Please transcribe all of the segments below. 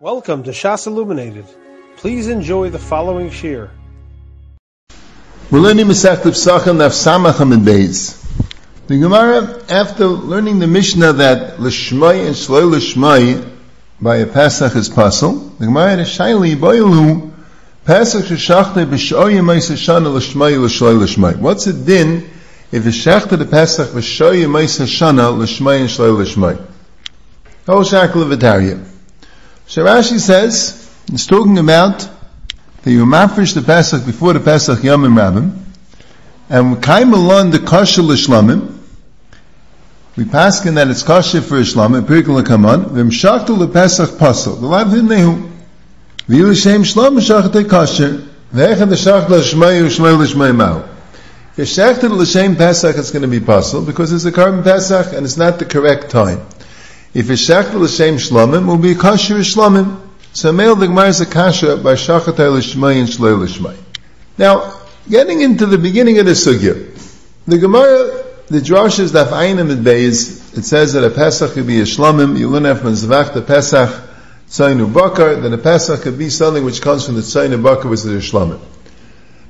Welcome to Shas Illuminated. Please enjoy the following shir. We're learning Masechet Pesachim Naf Samach Amid Beis. The Gemara, after learning the Mishnah that Lishmai and Shloi Lishmai by a Pesach is puzzle, the Gemara had Shaili Boilu Pesach Sheshachta B'Shoy Yemais Hashana Lishmai L'Shloi Lishmai. What's the din if it's Shechta the Pesach B'Shoy Yemais Hashana Lishmai and Shloi Lishmai? Hol Shakel V'Tariyah. So Rashi says, it's talking about that you mafresh the Pesach before the Pesach Yom Rabbim, and kaim alon the kosher l'shlamim, we pass in that it's kosher for Ishlamim, Pirkul Kaman, v'mshachtu l'Pesach pasel, the life of Nehu, v'il shem shlam shachte kosher, v'echad l'shach l'shmei u'shmei l'shmei ma'u. If shachted l'shem Pesach, it's going to be pasel, because it's a carbon Pesach, and it's not the correct time. If it's shechtel l'shem shlomim, will be kosher shlomim. So male the Gemara is a kasha by shachatay l'shmai and shloi l'shmai. Now, getting into the beginning of the sugya, the Gemara, the Drosh is daf einim at beis, it says that a Pesach could be a shlomim, you learn from zvach the Pesach, tzaynu bakar, then a Pesach could be something which comes from the tzaynu bakar, which is a shlomim.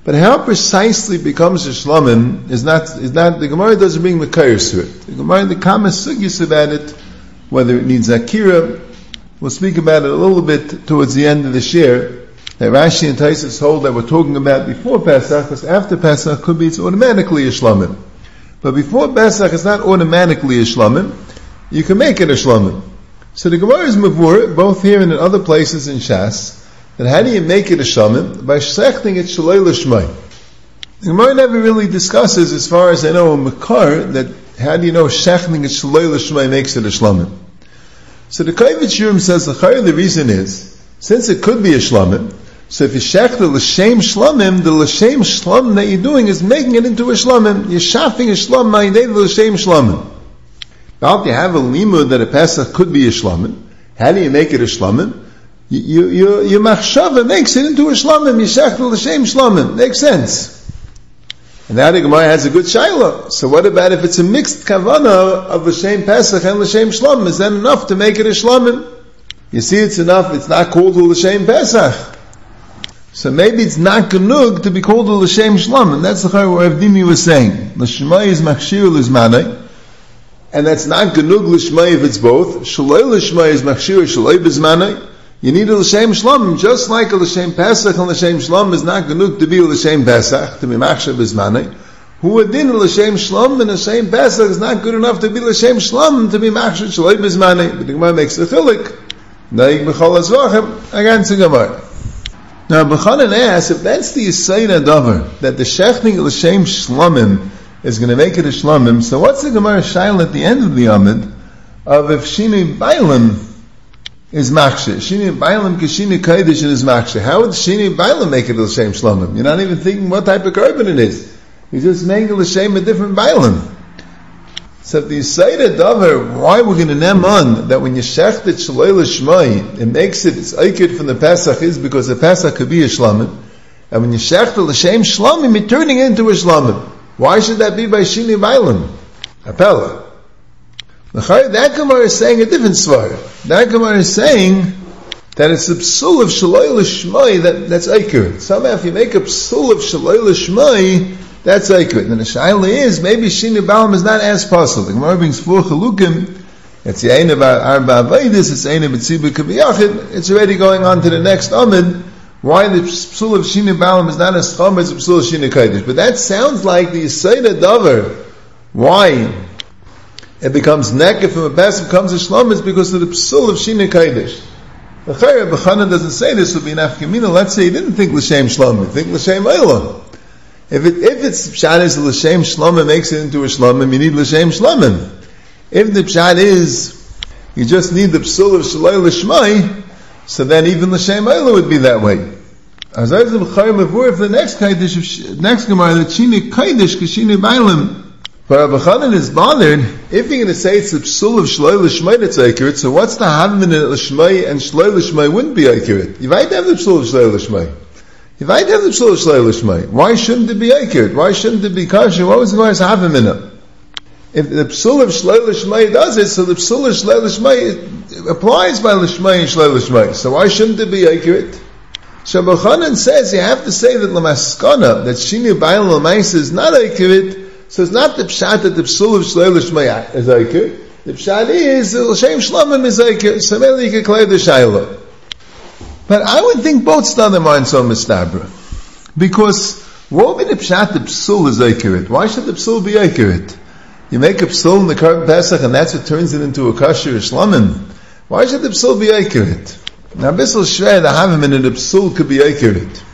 But how precisely becomes a shlomim is not, is not, the Gemara doesn't bring the kairs to it. The Gemara, the kama sugyas about it, whether it needs Akira. We'll speak about it a little bit towards the end of the share. That Rashi and Taisus hold that we're talking about before Pesach, because after Pesach could be it's automatically a. But before Pesach, it's not automatically a. You can make it a. So the Gemara is mavur, both here and in other places in Shas, that how do you make it a shlamim? By shechting it shalei l'shmai. The Gemara never really discusses, as far as I know, a makar, that how do you know shechting it shaloi l'shmai makes it a shlamim? So the Kovetz Shiurim says the the reason is, since it could be a shlamim, so if you shech the l'shem shlamim, the l'shem shlamim that you're doing is making it into a shlamim. You're shafting a shlamim, ma'idei l'shem shlamim. Now if you have a limud that a Pesach could be a shlamim, how do you make it a shlamim? You, you, your machshava makes it into a shlamim. You shech the l'shem shlamim. Makes sense. And the Gemara has a good shaila. So what about if it's a mixed kavana of L'Shem Pesach and L'Shem Shlomim? Is that enough to make it a Shlomim? You see it's enough, it's not called a L'Shem Pesach. So maybe it's not genug to be called a L'Shem Shlomim. That's the Chayr where Avdimi was saying. L'Shmai is Machshir L'Zmanai. And that's not genug L'Shmai if it's both. Shaloi L'Shmai is Machshir Shaloi B'Zmanai. You need a l'shem shlom, just like a l'shem pesach and l'shem shlom is not genug to be a l'shem pesach, to be machshav bizmanei. Who adin l'shem shlom and l'shem pesach is not good enough to be l'shem shlom to be machshav shaloi bizmanei. But the Gemara makes a chilik. Naig b'chol azvachem, against the Gemara. Now, B'chanan asks, if that's the Yisayna Dover, that the shechting l'shem shlomim is going to make it a shlomim, so what's the Gemara shail at the end of the Amid of if shini bailim is machshe. Shini bailam kishini kaidish is machshe. How would shini bailam make it l'shem shlomim? You're not even thinking what type of carbon it is. You're just making l'shem a different bailam. So if the Yisayda Dover, why we're going to name on that when you shecht it shaloi l'shmai, it makes it, it's aikid from the Pesach is because the Pesach could be a shlomim. And when you shecht the l'shem shlomim, you're turning into a shlomim. Why should that be by shini bailam? Appella. That Gemara is saying a different svar. That Gemara is saying that it's a psul of shaloi l'shmai that, that's accurate. Somehow if you make a psul of shaloi l'shmai, that's accurate. And the shaila is, maybe shini balam is not as possible. The Gemara brings four chalukim, it's the ain about arba avaydis, it's ain about tzibur kabiyachid, it's already going on to the next amid, why the psul of shini balam is not as chom as the psul of shini kaidish. But that sounds like the Yisayda Dover. Why? It becomes nekif from a best becomes a shlom is because of the psul of shina kaidish. The Chayra B'chana doesn't say this would be an afkamina. Let's say he didn't think l'shem shlom, he think l'shem eilah. If it, if it's pshat is l'shem shlomim makes it into a shlomim, you need l'shem shlomim. If the pshat is you just need the psul of shaloi l'shmai, so then even l'shem eilah would be that way. As I said, if the next kaidish, next gemara, the chini kaidish, kashini bailim, but Rabbi Chanan is bothered, if you're going to say it's a psul of shloi l'shmai that's accurate, so what's the havmin in l'shmai and shloi l'shmai wouldn't be accurate? You might have the psul of shloi l'shmai. You might have the psul of shloi l'shmai. Why shouldn't it be accurate? Why shouldn't it be kosher? What was the in it? if the psul of shlei l'shmei does it, so the psul of shlei l'shmei applies by l'shmei and shlei l'shmei. So why shouldn't it be accurate? So Bochanan says you have to say that lamaskana, that shini bayan l'mais is not accurate, so it's not the pshat that the psul of shlei l'shmei is accurate. The pshat is l'shem shlomim is accurate. So you can clear the shayla. But I would think both Stadim aren't so mistabra. Because what would be the pshat the psul is accurate? Why should the psul be accurate? You make a psul in the current Pesach and that's what turns it into a kasher shlamim. Why should the psul be accurate? Now Bissel Shver, the Havim in the psul could be accurate.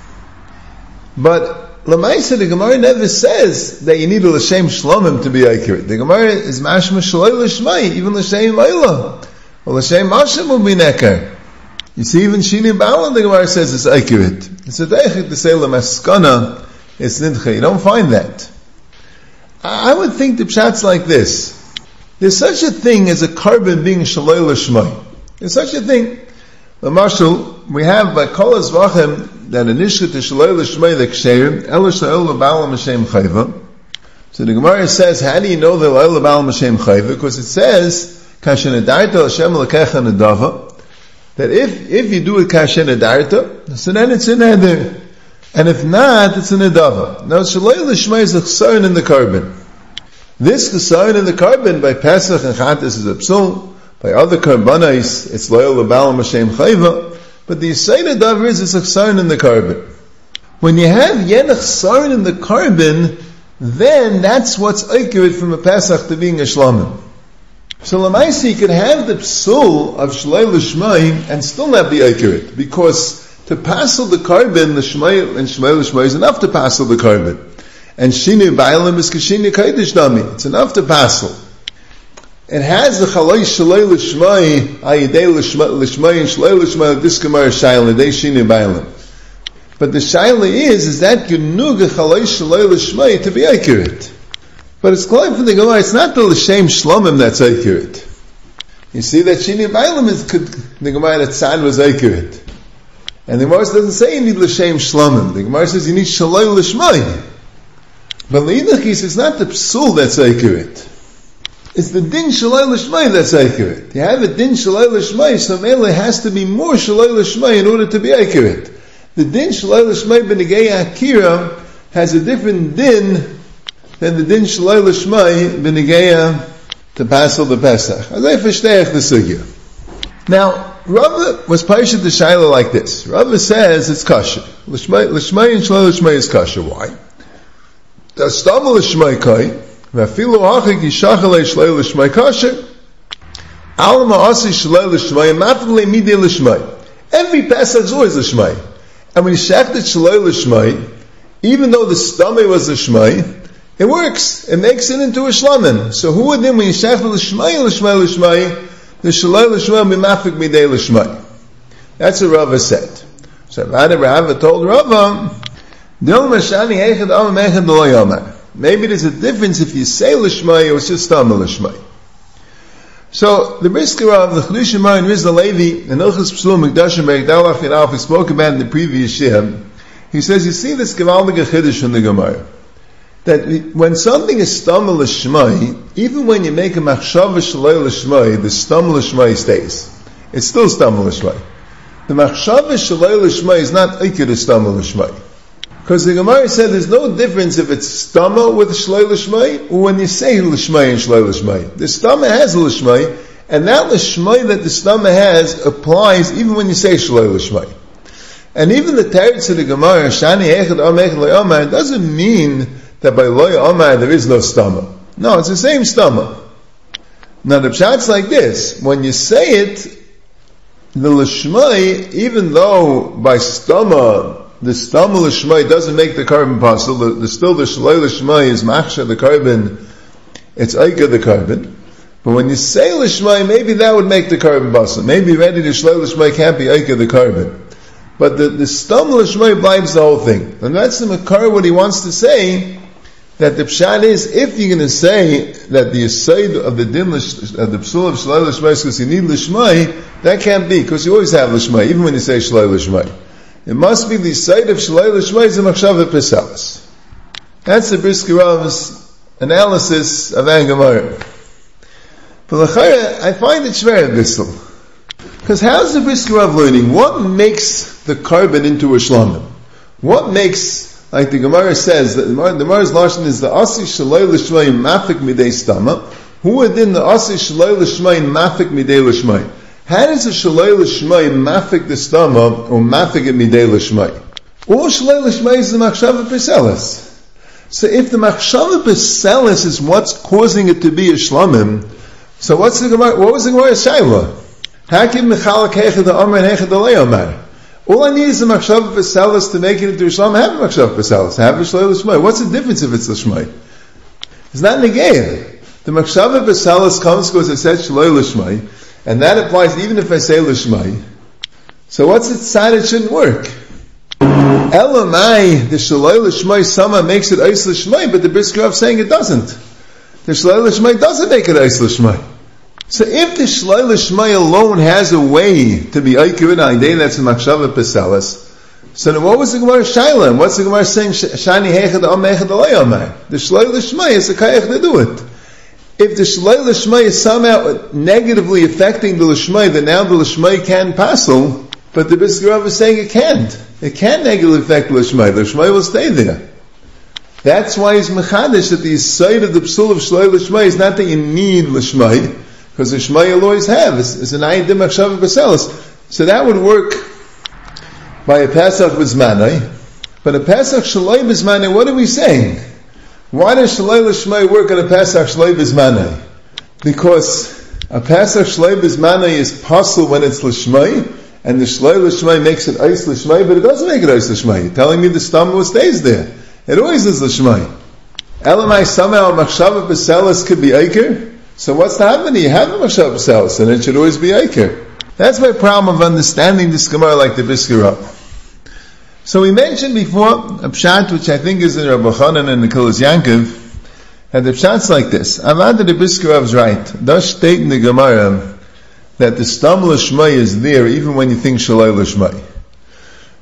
But Lamaisa, the Gemara never says that you need a L'Shem Shlomim to be accurate. The Gemara is mashma shaloi l'shmai, even L'Shem Eilah. Or L'Shem Hashem will be nekar. You see, even Shini Ba'ala, the Gemara says it's accurate. It's a deichik to say Lamaskana, it's nidcha. You don't find that. I would think the pshat's like this. There's such a thing as a carbon being shaloi l'shmai. There's such a thing. The marshal, we have by kolas vachem that an ishka to shaloi l'shmai the ksherim, elish la'ol l'ba'al m'shem chayva. So the Gemara says, how do you know the la'ol l'ba'al m'shem chayva? Because it says, kashen adarta l'shem l'kecha nedava, that if, if you do it kashen adarta, so then it's in eder. And if not, it's an edava. Now, Shalei Lishma is a chesaron in the korban. This chesaron in the korban by Pesach and Chantis is a psul. By other korbanos, it's loyal lebal Hashem chayva. But the Yisayna davar is a chesaron in the korban. When you have yenach chesaron in the korban, then that's what's accurate from a Pesach to being a shlamim. So Lamaisi, could have the psul of Shalei Lishma and still not be accurate because to passel the korban, the Shmai and Shmai Shmai is enough to passel the korban. And Shini Bailam is Kashini Kaidish Dami. It's enough to passel. It has the Chalai Shalai Lishmai, Ayidei Lishmai and Shalai Lishmai, this Gemara Shaila, they Shini Bailam. But the Shaila is, is that Genuga Chalai Shalai Lishmai to be accurate. But it's clear from the Gemara, it's not the L'Shem Shlomim that's accurate. You see that Shini Bailam is, the Gemara that Tzad was accurate. And the Gemara doesn't say you need l'shem shlamim. The Gemara says you need shaloi l'shmai. But le'idachis, it's not the psul that's accurate. It's the din shaloi l'shmai that's accurate. You have a din shaloi l'shmai, so mele has to be more shaloi l'shmai in order to be accurate. The din shaloi l'shmai b'negei akira has a different din than the din shaloi l'shmai b'negei to passel the Pesach. The sugya. Now, Rava was parshat the shaila like this. Rava says it's kasha. L'shmai and shloi l'shmai is kasha. Why? The stam l'shmai kai, v'afilu hachik yishachale shloi l'shmai kasha, al ma'asi shloi l'shmai, mafle midei l'shmai. Every Pesach is always l'shmai. And when you shechted shloi l'shmai, even though the stomach was a shmai, it works. It makes it into a shlamim. So who would then, when you shechted l'shmai, l'shmai, l'shmai, the shaloi l'shmai mimafik midei l'shmai. That's what Rava said. So Rava Rava told Rava, Dil mashani echad am echad lo. Maybe there's a difference if you say l'shmai or it's just stam l'shmai. So the Brisker of the Chedush Shemar and Rizal Levi and Ilchus Psalm Mikdashim Bergdalach and Alf spoke about in the previous year. He says, you see this Gevaldige Chiddush in the Gemara that when something is stumble l'shmai, even when you make a machshava shalei l'shmai, the stumble l'shmai stays. It's still stumble l'shmai. The machshava shalei l'shmai is not ikir to stumble l'shmai. Because the Gemara said there's no difference if it's stama with shalei l'shmai or when you say l'shmai and shalei l'shmai. The stama has l'shmai, and that l'shmai that the stama has applies even when you say shalei l'shmai. And even the teretz of the Gemara, shani echad am echad doesn't mean that by loy omar there is no stomach. No, it's the same stomach. Now the pshat's like this: when you say it, the lishmai, even though by stama the stama lishmai doesn't make the korban possible, the, the still the shalai lishmai is machsha the korban, it's aika the korban. But when you say lishmai, maybe that would make the korban possible. Maybe ready the shalai lishmai can't be aika the korban. But the, the stam lishmai blinds the whole thing. And that's the makar what he wants to say, that the pshat is, if you're going to say that the aside of the din, of the psul of shalai l'shmai because you need l'shmai, that can't be, because you always have l'shmai, even when you say shalai l'shmai. It must be the aside of shalai l'shmai is a machshav pesalas. That's the Briskerov's analysis of Angamara. But Lachaya, I find it shver Bissel. Because how's the Brisker of learning? What makes the carbon into a shlamim? What makes, like the Gemara says, that the Gemara's lashon is the asi shaloi l'shmayim mafik midei stama, who within the asi shaloi l'shmayim mafik midei l'shmayim? How does a shaloi l'shmayim mafik the stama, or mafik it midei l'shmayim? All shaloi l'shmayim is the machshava peselis. So if the machshava peselis is what's causing it to be a shlamim, so what's the Gemara, what was the Gemara Shaila? Hakim mechalak hechad ha'omer and hechad. All I need is a machshava peselis to make it into a shlamim. Have a machshava peselis. Have a shaloi l'shmai. What's the difference if it's l'shmai? It's not negated. The machshava peselis comes because I said shaloi l'shmai, and that applies even if I say l'shmai. So what's the side it shouldn't work? Elamai, the Shalai Lishmai Sama makes it Eis Lishmai, but the Brisker of saying it doesn't. The Shalai Lishmai doesn't make it Eis Lishmai. So if the Shalai Lishmai alone has a way to be Aikir and Aidei, that's a Machshava Peselis, so then what was the Gemara Shaila? What's the Gemara saying? Shani Hechad Am Hechad Alei The Shalai Lishmai is a Kayach to do it. If the Shalai Lishmai is somehow negatively affecting the Lishmai, then now the Lishmai can passel, but the Brisker is saying it can't. It can't negatively affect the Lishmai. The Lishmai will stay there. That's why he's mechadish that the side of the psul of shloi lishmai is not that you need lishmai, because the shmai you'll always have. It's, it's an ayidim achshav baselis. So that would work by a Pesach bizmanai. But a Pesach shloi bizmanai, what are we saying? Why does shloi lishmai work on a Pesach shloi bizmanai? Because a Pesach shloi bizmanai is possible when it's lishmai, and the Shloi Lishmai makes it Ice Lishmai, but it doesn't make it Ice Lishmai. You're telling me the stomach stays there. It always is Lishmai. Elamai somehow Machshava Beselis could be Iker. So what's the happening? You have a Machshava Beselis, and it should always be Iker. That's my problem of understanding this Gemara like the Brisker So we mentioned before a pshat which I think is in Rabbi Chanan and Nicholas Yankov, and the pshat's like this. Avad the Brisker right. Does state in the Gemara that the stam l'shmai is there even when you think shalai.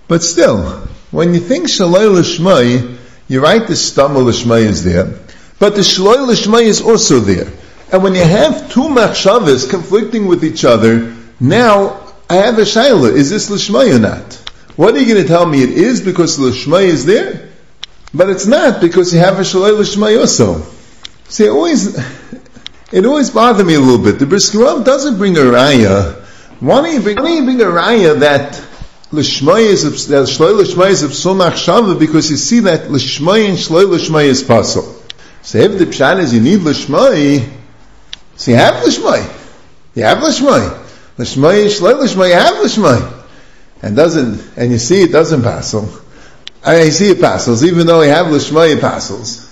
But still, when you think shalai you're right, the stam l'shmai is there, but the shalai is also there. And when you have two machshavas conflicting with each other, now I have a shaila, is this l'shmai or not? What are you going to tell me it is because l'shmai is there? But it's not because you have a shalai l'shmai also. See, always, it always bothered me a little bit. The Brisker doesn't bring a raya. Why don't you bring, don't you bring a raya that Lishmai is that Shloi Lishmai is Psul Machshava because you see that Lishmai and Shloi Lishmai is possible. So if the pshat is you need Lishmai, so you have Lishmai. You have Lishmai. Lishmai Shloi Lishmai, you have Lishmai. And doesn't, and you see it doesn't passel. I see it passels, even though we have Lishmai, passels.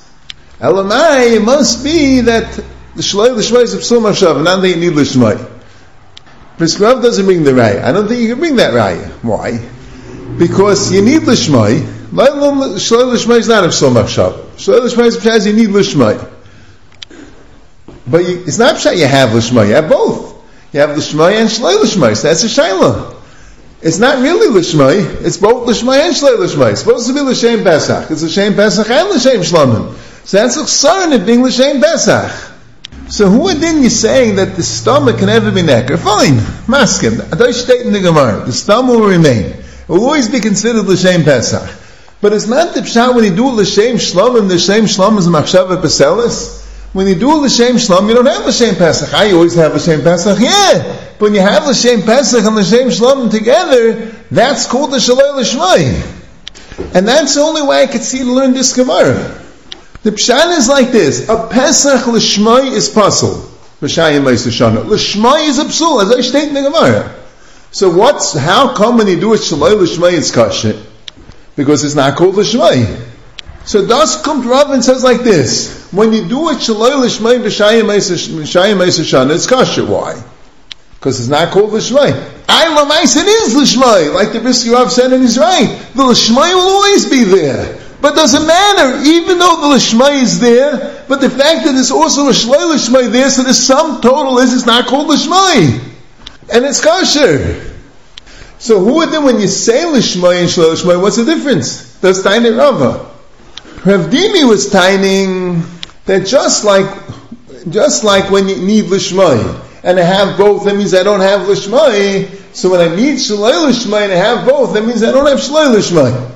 Elamai, must be that the shloi l'shmai is a psul mashav, not that you need l'shmai. Brisker doesn't bring the raya. I don't think you can bring that raya. Why? Because you need l'shmai. Shloi l'shmai is not a psul mashav. Shloi l'shmai is pshaz you need l'shmai. But you, it's not pshat you have l'shmai. You have both. You have l'shmai and shloi l'shmai. So that's a shayla. It's not really l'shmai. It's both l'shmai and shloi l'shmai. It's supposed to be l'shem pesach. It's l'shem pesach and l'shem shlomim. So that's chsaron of being l'shem pesach. So who are then you saying that the stomach can never be necker? Fine, maskim. Don't state in the Gemara. The stomach will remain. It will always be considered l'shem pesach. But it's not the pshat when you do l'shem shlom and the l'shem shlom is machshava peselis. When you do l'shem shlom, you don't have l'shem pesach. I always have l'shem pesach. Yeah, but when you have l'shem pesach and l'shem shlom together, that's called the shalai l'shmai. And that's the only way I could see to learn this Gemara. The pshat is like this: a Pesach l'shmai is puzzle. L'shayim Shana. L'shmai is a psul, as I state in the Gemara. So what's how come when you do it shalai l'shmai it's kasher? Because it's not called l'shmai. So thus comes Rav and says like this: when you do it shalai l'shmai b'shayim Shana, it's kasher. Why? Because it's not called l'shmai. I lamais it is l'shmai, like the Brisker Rav said, and he's right. The l'shmai will always be there. But doesn't matter, even though the Lishmai is there, but the fact that there's also a Shloi Lishmai there, so the sum total is it's not called Lishmai. And it's kosher. So who would then when you say Lishmai and Shloi Lishmai, what's the difference? That's Taining Rava. Rav Dimi was tining that just like, just like when you need lishmai, and I have both, that means I don't have lishmai, so when I need shalai lishmai and I have both, that means I don't have shalai lishmai.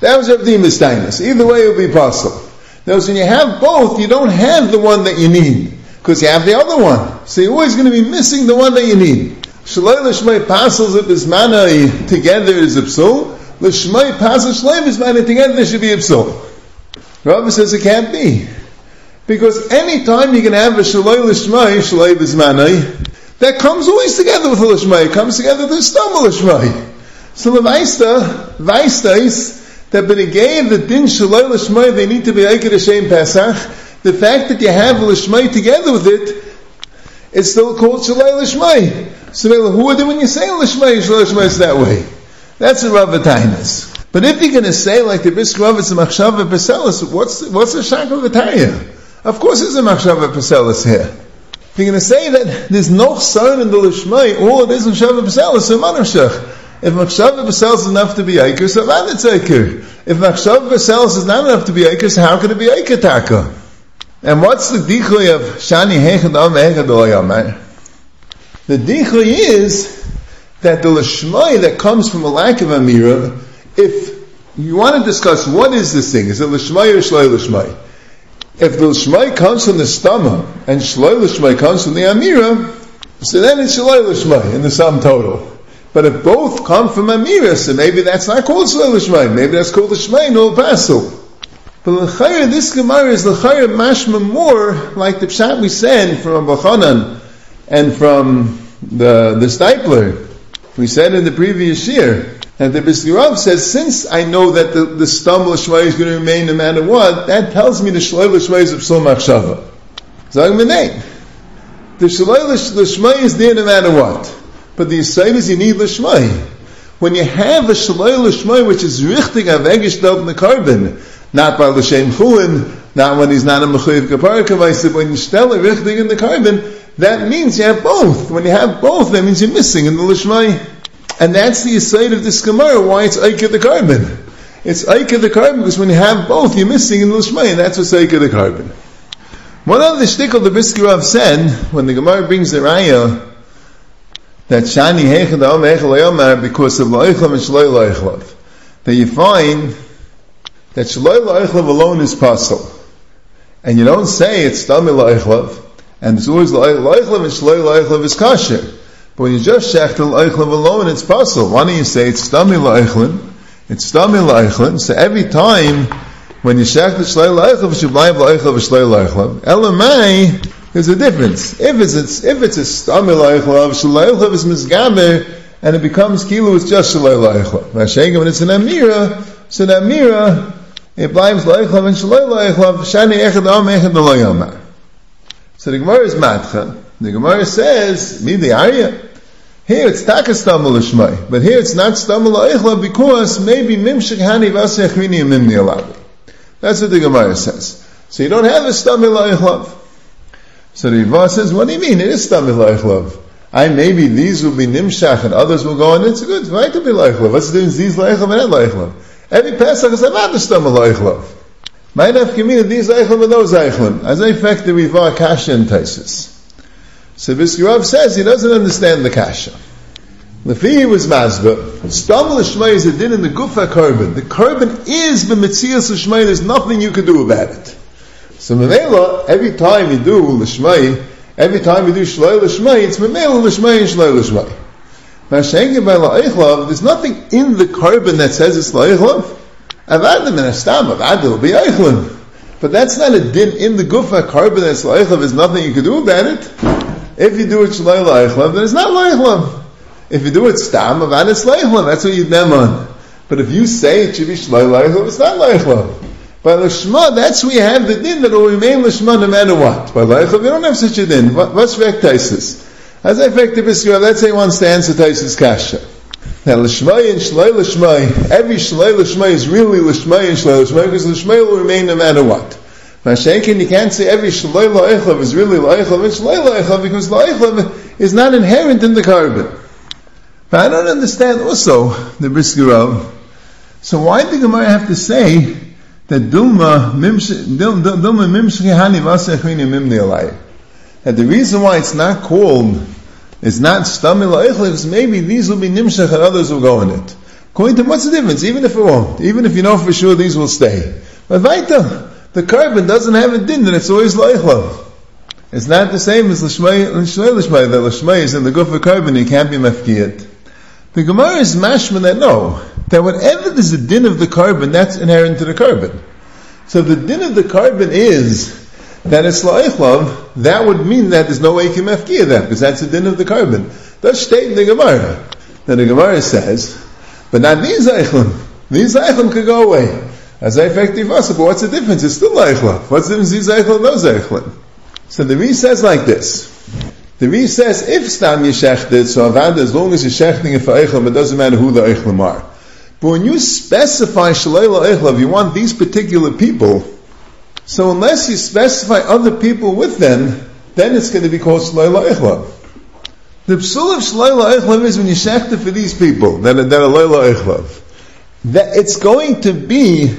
That was Rav Dimas Either way it would be possible. Now, when you have both, you don't have the one that you need, because you have the other one. So you're always going to be missing the one that you need. Shalai lishmai passes it bismana together is a. Lishmai passes shalai bismana together should be a. Rabbi says it can't be. Because any time you can have a shalai lishmai, shalai bismanai, that comes always together with a lishmai. It comes together with a stam lishmai. So the vaista, is that benegay the din shalai lishmai, they need to be aikid Hashem Pesach. The fact that you have lishmai together with it, it's still called shalai lishmai. So who would when you say lishmai, shalai lishmai is that way? That's a Rav But if you're going to say like the Brisk Rav, it's a machshav what's what's the shak of of course there's a machshava peselis here. If you're going to say that there's no son in the lishmai, all it is in machshava peselis, so manavshach. If machshava peselis is enough to be aiker, so man it's aiker. If machshava peselis is not enough to be aiker, so how can it be aiker taka? And what's the dichoy of shani hechad am hechad The dichoy is that the lishmai that comes from a lack of amira, if you want to discuss what is this thing, is it lishmai or shloi lishmai? If the Shmai comes from the stomach and Shloi Shmai comes from the Amira, so then it's Shloi Shmai in the sum total. But if both come from Amira, so maybe that's not called Shloi Shmai, maybe that's called the Shmai no Pasul. But L'chayr, this Gemara is L'chayr mashma more like the Pshat we said from Abachanan and from the, the Stipler. We said in the previous year. And the Brisker says, since I know that the, the Shmai is going to remain no matter what, that tells me the Shalai Shmai is of Psul Machshava. Zag Menei. The Shalai Shmai is there no matter what. But the Yisrael is you need Lishmai. When you have a Shalai Lishmai which is richtig avegish in the carbon, not by L'Shem Chulin, not when he's not a Mechuyev Kapar Kavaisa, when you stell a richtig in the carbon, that means you have both. When you have both, that means you're missing in the Lishmai. And that's the aside of this Gemara, why it's Aika the carbon. It's Aika the carbon because when you have both, you're missing in Lishmai, and that's what's Aika the carbon. One of the shtickle the Brisker said, when the Gemara brings the Raya, that Shani Hechad Om Echel because of Loichlav and Shaloi Loichlav, that you find that Shaloi Loichlav alone is possible. And you don't say it's Tamil Loichlav, and it's always Loichlav and Shaloi Loichlav is kosher. But when you just shechtel eichlin alone, it's possible. Why don't you say it's stami eichlin? It's stami eichlin. So every time when you shechtel shlei eichlin, blind eichlin v'shlei eichlin. Elamai, there's a difference. If it's if it's a stami eichlin, shlei eichlin is misgaber, and it becomes kilu, it's just shlei eichlin. Mashegim, when it's an amira, so an amira, it blinds eichlin and shlei eichlin, shani echad am echad lo So the Gemara is matcha. The Gemara says, "Mi the Arya." Here it's takastamul l'shmai, but here it's not stamul la'ichla because maybe mimshik hani v'asechrini mimni alavi. That's what the Gemara says. So you don't have a stamul la'ichla. So the Gemara says, what do you mean? It is stamul la'ichla. I maybe these will be nimshach and others will go on. It's good. Right to be la'ichla. What's the difference? These la'ichla and that la'ichla. Every Pesach is about the la'ichla. Might have committed these la'ichla and those la'ichla. As a fact, the Riva Kasha Taisis. So Rav says he doesn't understand the kasha. Lefi was mazba. Stam l'shmai is a din in the gufa carbon. The carbon is the mitzias l'shmai. There's nothing you can do about it. So memela, every time you do l'shmai, every time you do shloi l'shmai, it's memela l'shmai and shloi l'shmai. Now shengen by la'ichlav, there's nothing in the carbon that says it's la'ichlav. Avadim and astam, avadim be eichlav. But that's not a din in the gufa carbon that's la'ichlav. There's nothing you can do about it. If you do it shloi laichlav, then it's not laichlav. If you do it stam, avan it's laichlav. That's what you on. But if you say it should be shloi laichlav, it's not laichlav. By Lishma, that's you have the din that will remain Lishma no matter what. By Laichlav, you don't have such a din. What, what's Vektisis? As I fact the let's say one stands to Taisis Kasha. Now Lishmai and Shloi Lishmai, every Shloi Lishmai is really Lishmai and Shloi Lishmai because Lishmai will remain no matter what. Mashenkin, you can't say every shaloi la'ichlav is really la'ichlav and shaloi la'ichlav because la'ichlav is not inherent in the carbon. But I don't understand also the Brisker So why did Gemara have to say that Dilma Mimshri Hani Vasechrini Mimni Alai. And the reason why it's not called, it's not Stamil Eichel, is maybe these will be Nimshach and others will go in it. According to what's the difference? Even if it won't, even if you know for sure these will stay. But Vaita, the carbon doesn't have a din, and it's always Leichel. It's not the same as Lishmai, Lishmai, Lishmai, that Lishmai is in the Guf of carbon, it can't be Mafkiyat. The Gemara is mashman that no, that whatever is a din of the carbon, that's inherent to the carbon. So the din of the carbon is that it's la'ichlav, that would mean that there's no way you that, because that's the din of the carbon. That's state in the Gemara. Then the Gemara says, but not these eichlim. These eichlim could go away. As I effective but what's the difference? It's still eichlim. What's the difference these eichlim those eichlim? So the Re says like this. The Re says, if stam yeshechted, so avad, as long as you're shechting it for eichlim, it doesn't matter who the eichlim are. But when you specify shalayla eichlim, you want these particular people, so unless you specify other people with them, then it's going to be called shalayla eichlim. The psul of shalayla eichlim is when you shechted for these people, are, that are layla eichlim. That it's going to be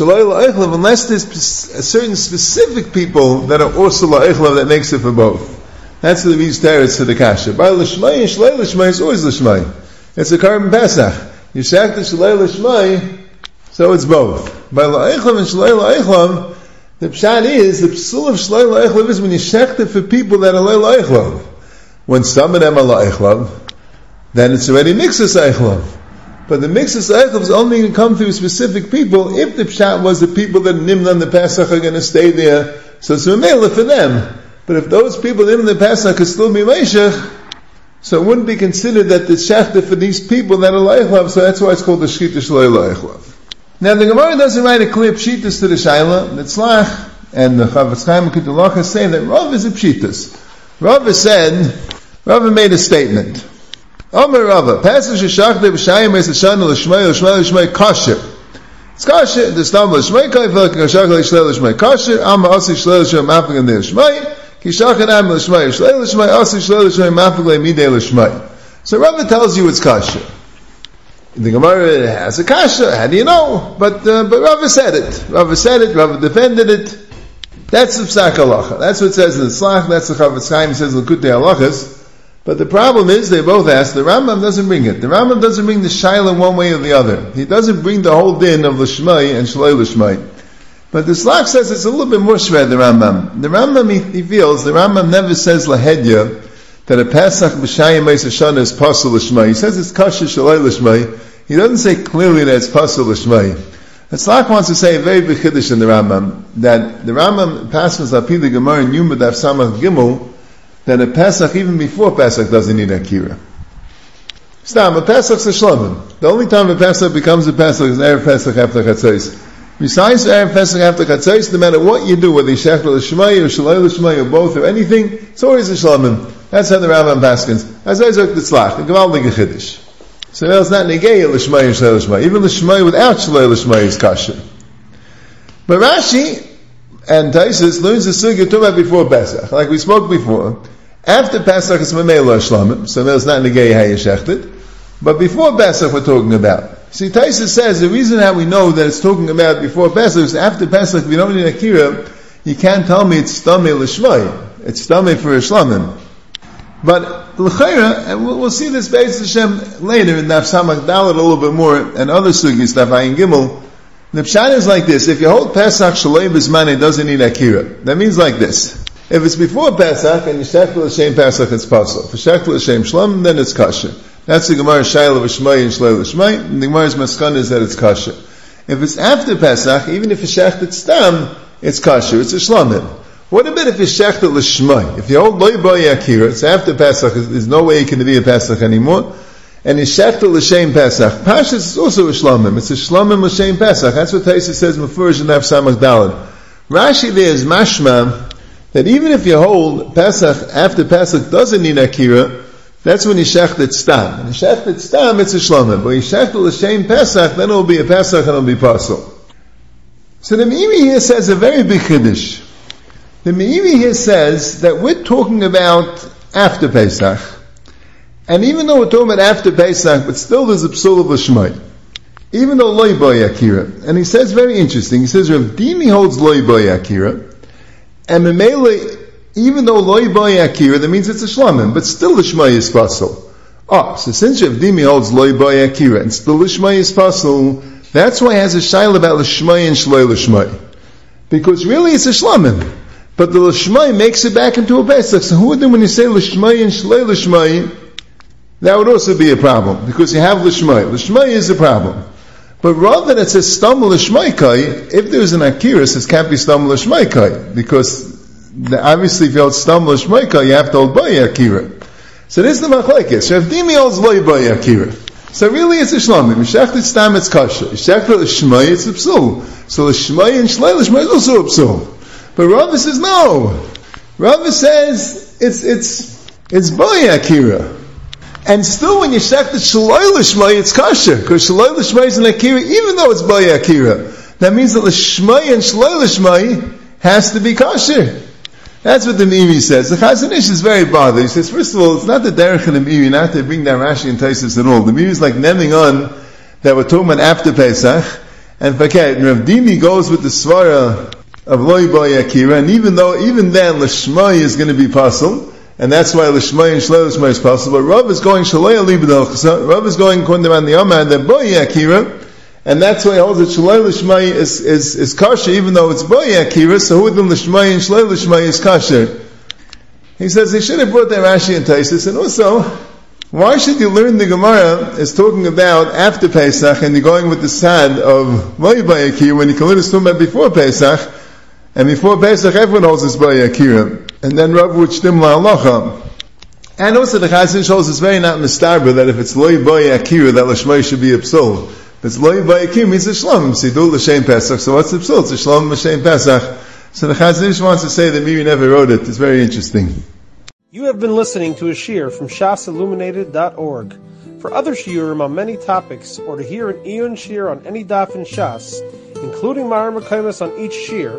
unless there's a uh, certain specific people that are also Eichlav that makes it for both. That's the Reed's Teretz to the Kasha. By Lishmai and Shalay Lishmai is always Lishmai. It's a carbon Pesach. You shack the Shalay Lishmai, so it's both. By La'eichlav and Shalay La'eichlav, the pshat is, the psul of Shalay La'eichlav is when you shack it for people that are La'eichlav. When some of them are La'eichlav, then it's already mixes Eichlav. But the mix of Eichel is only going to come through specific people if the Pshat was the people that Nimna the Pesach are going to stay there. So it's a for them. But if those people in the Pesach could still be Meshach, so it wouldn't be considered that the Shechta for these people that are Leichlav, so that's why it's called the Shchita Shaloi Leichlav. Now the Gemara doesn't write a clear Pshitas to the Shaila, the Tzlach, and the Chavetz Chaim Kedulacha say that Rav is a Pshitas. Rav said, Rav made a statement. Omer Rava, passage Shachne b'shayim es Shana l'shmei l'shmei l'shmei kasher. It's kasher. The stam l'shmei kai fel ki kashach l'shlei l'shmei kasher. Am asi shlei l'shmei mafik in l'shmei. Ki shachan am l'shmei shlei l'shmei asi shlei l'shmei mafik le'midei l'shmei. So Rava tells you it's kasher. The Gemara has a kasha. How do you know? But uh, but Rava said it. Rava said it. Rava defended it. That's the psak halacha. That's what it says in the Slach. That's the Chavetz Chaim says l'kutei halachas. But the problem is, they both ask, the Rambam doesn't bring it. The Rambam doesn't bring the Shaila one way or the other. He doesn't bring the whole din of Lishmai and Shalai Lishmai. But the Slach says it's a little bit more shred, the Rambam. The Rambam, he, he, feels, the Rambam never says Lahedya, that a Pesach B'shayim Meis Hashanah is Pasul Lishmai. He says it's Kasha Shalai Lishmai. He doesn't say clearly that it's Pasul Lishmai. The Slach wants to say a very big in the Rambam, that the Rambam passes Api the Gemara in Yuma Daf Samach Gimel, that a Pesach, even before Pesach, doesn't need Akira. Stam, a Pesach's a Shlomim. The only time a Pesach becomes a Pesach is Erev Pesach after Chatzos. Besides Erev Pesach after Chatzos, no matter what you do, whether you Shechel L'Shmai or Shalai L'Shmai or both or anything, it's always a Shlomim. That's how the Rambam Paskins. As I the Tzlach, the Gavaldig Chiddush. So it's not Negei L'Shmai or Shalai L'Shmai. Even L'Shmai without Shalai L'Shmai is Kasha. But Rashi, and Taisus learns the sugya talking before Pesach, like we spoke before. After Pesach it's Mamela Shlamim, so it's not Negei Hayashechted. But before Pesach we're talking about. See, Taisa says the reason how we know that it's talking about before Pesach is after Pesach we don't need Akira, you can't tell me it's Stamei L'Shmai. It's Stamei for Shlamim. But L'chaira, and we'll, see this Beis Hashem later in Daf Dalit a little bit more, and other sugis, Daf Ayin Gimel, the pshat is like this. If you hold Pesach Shalei Bisman, it doesn't need Akira. That means like this. If it's before Pesach and you shekel l'shem Pesach, it's possible. If shekel l'shem Shlom, then it's kosher. That's the Gemara Shaila v'Shmai and Shlei l'Shmai. And the Gemara's maskan is that it's kosher. If it's after Pesach, even if it's shechted stam, it's kosher. It's a shlomim. What about if it's shechted l'shmai? If you hold loy boy akira, it's after Pesach. There's no way it can be a Pesach anymore. And it's shechted l'shem Pesach. Pashas is also a shlomim. It's a shlomim l'shem Pesach. That's what Taisa says Mefurish and Af Samach Dalad. Rashi there is mashma that even if you hold Pesach after Pesach doesn't need Akira, that's when you shechted stam. When you shechted stam, it's a shlomim. But you shechted l'shem Pesach, then it will be a Pesach and it will be pasul. So the Meiri here says a very big chiddush. The Meiri here says that we're talking about after Pesach, and even though we're talking about after Pesach, but still there's a psul of l'shmai. even though loy boy akira. And he says very interesting. He says Rav Dimi holds loy boy akira, and Memele, even though loy boy akira, that means it's a shlamim, but still the shmai is pasul. Oh, ah, so since Rav Dimi holds loy boy akira, and still the shmai is pasul, that's why he has a shail about l'shmai and shloi l'shmai. Because really it's a shlamim. But the l'shmai makes it back into a Pesach. So who would then when you say l'shmai and shloi l'shmai, that would also be a problem. Because you have l'shmai. L'shmai is a problem. But rather it says stam l'shmaikai, if there's an akiris, it can't be stam l'shmaikai. Because the, obviously if you hold stam l'shmaikai, you have to hold bay akira. So this is the machlekes. Rav Dimi holds loy bay akira. So really it's a shlamim. Mishachlit stam it's kasha. Mishachlit l'shmai it's a psul. So l'shmai and shlai l'shmai is also a psul. But Rava says no. Rava says it's it's it's bay akira. And still, when you shech the shaloi l'shmai, it's kosher because shaloi l'shmai is an akira, even though it's bay akira. That means that l'shmai and shaloi l'shmai has to be kosher. That's what the Mimi says. The Chazon Ish is very bothered. He says, first of all, it's not the derech and the Mimi, not to bring down Rashi and Taisus at all. The Mimi is like nemming on that we're talking about after Pesach. And okay, Rav Dimi goes with the svara of loy bay akira, and even though even then l'shmai is going to be possible and that's why Lishmai and Shalei Lishmai is possible. But Rav is going Shalei Alibad Rav is going Kundaman the Amad, the Boy Akira, and that's why he holds that Shalei Lishmai is, is, is kasha, even though it's Boy Akira, so who them Lishmai and Shalei Lishmai is kasha. He says he should have brought that Rashi and Taisis, and also, why should you learn the Gemara is talking about after Pesach, and you're going with the sad of Boy Akira, when you can learn the about before Pesach, and before Pesach, everyone holds this Boy Akira and then Rav would shtim la'alacha. And also the Chazon shows it's very not mistarba that if it's loy boy akira that l'shmai should be a psul. If it's loy boy akira means a shlom. Sidul l'shem pesach. So what's psul? It's shlom l'shem pesach. So the Chazon wants to say that Miri never wrote it. It's very interesting. You have been listening to a shear from shasilluminated.org. For other shiurim on many topics, or to hear an Eon shear on any daf in Shas, including Mara Mekaimas on each shear,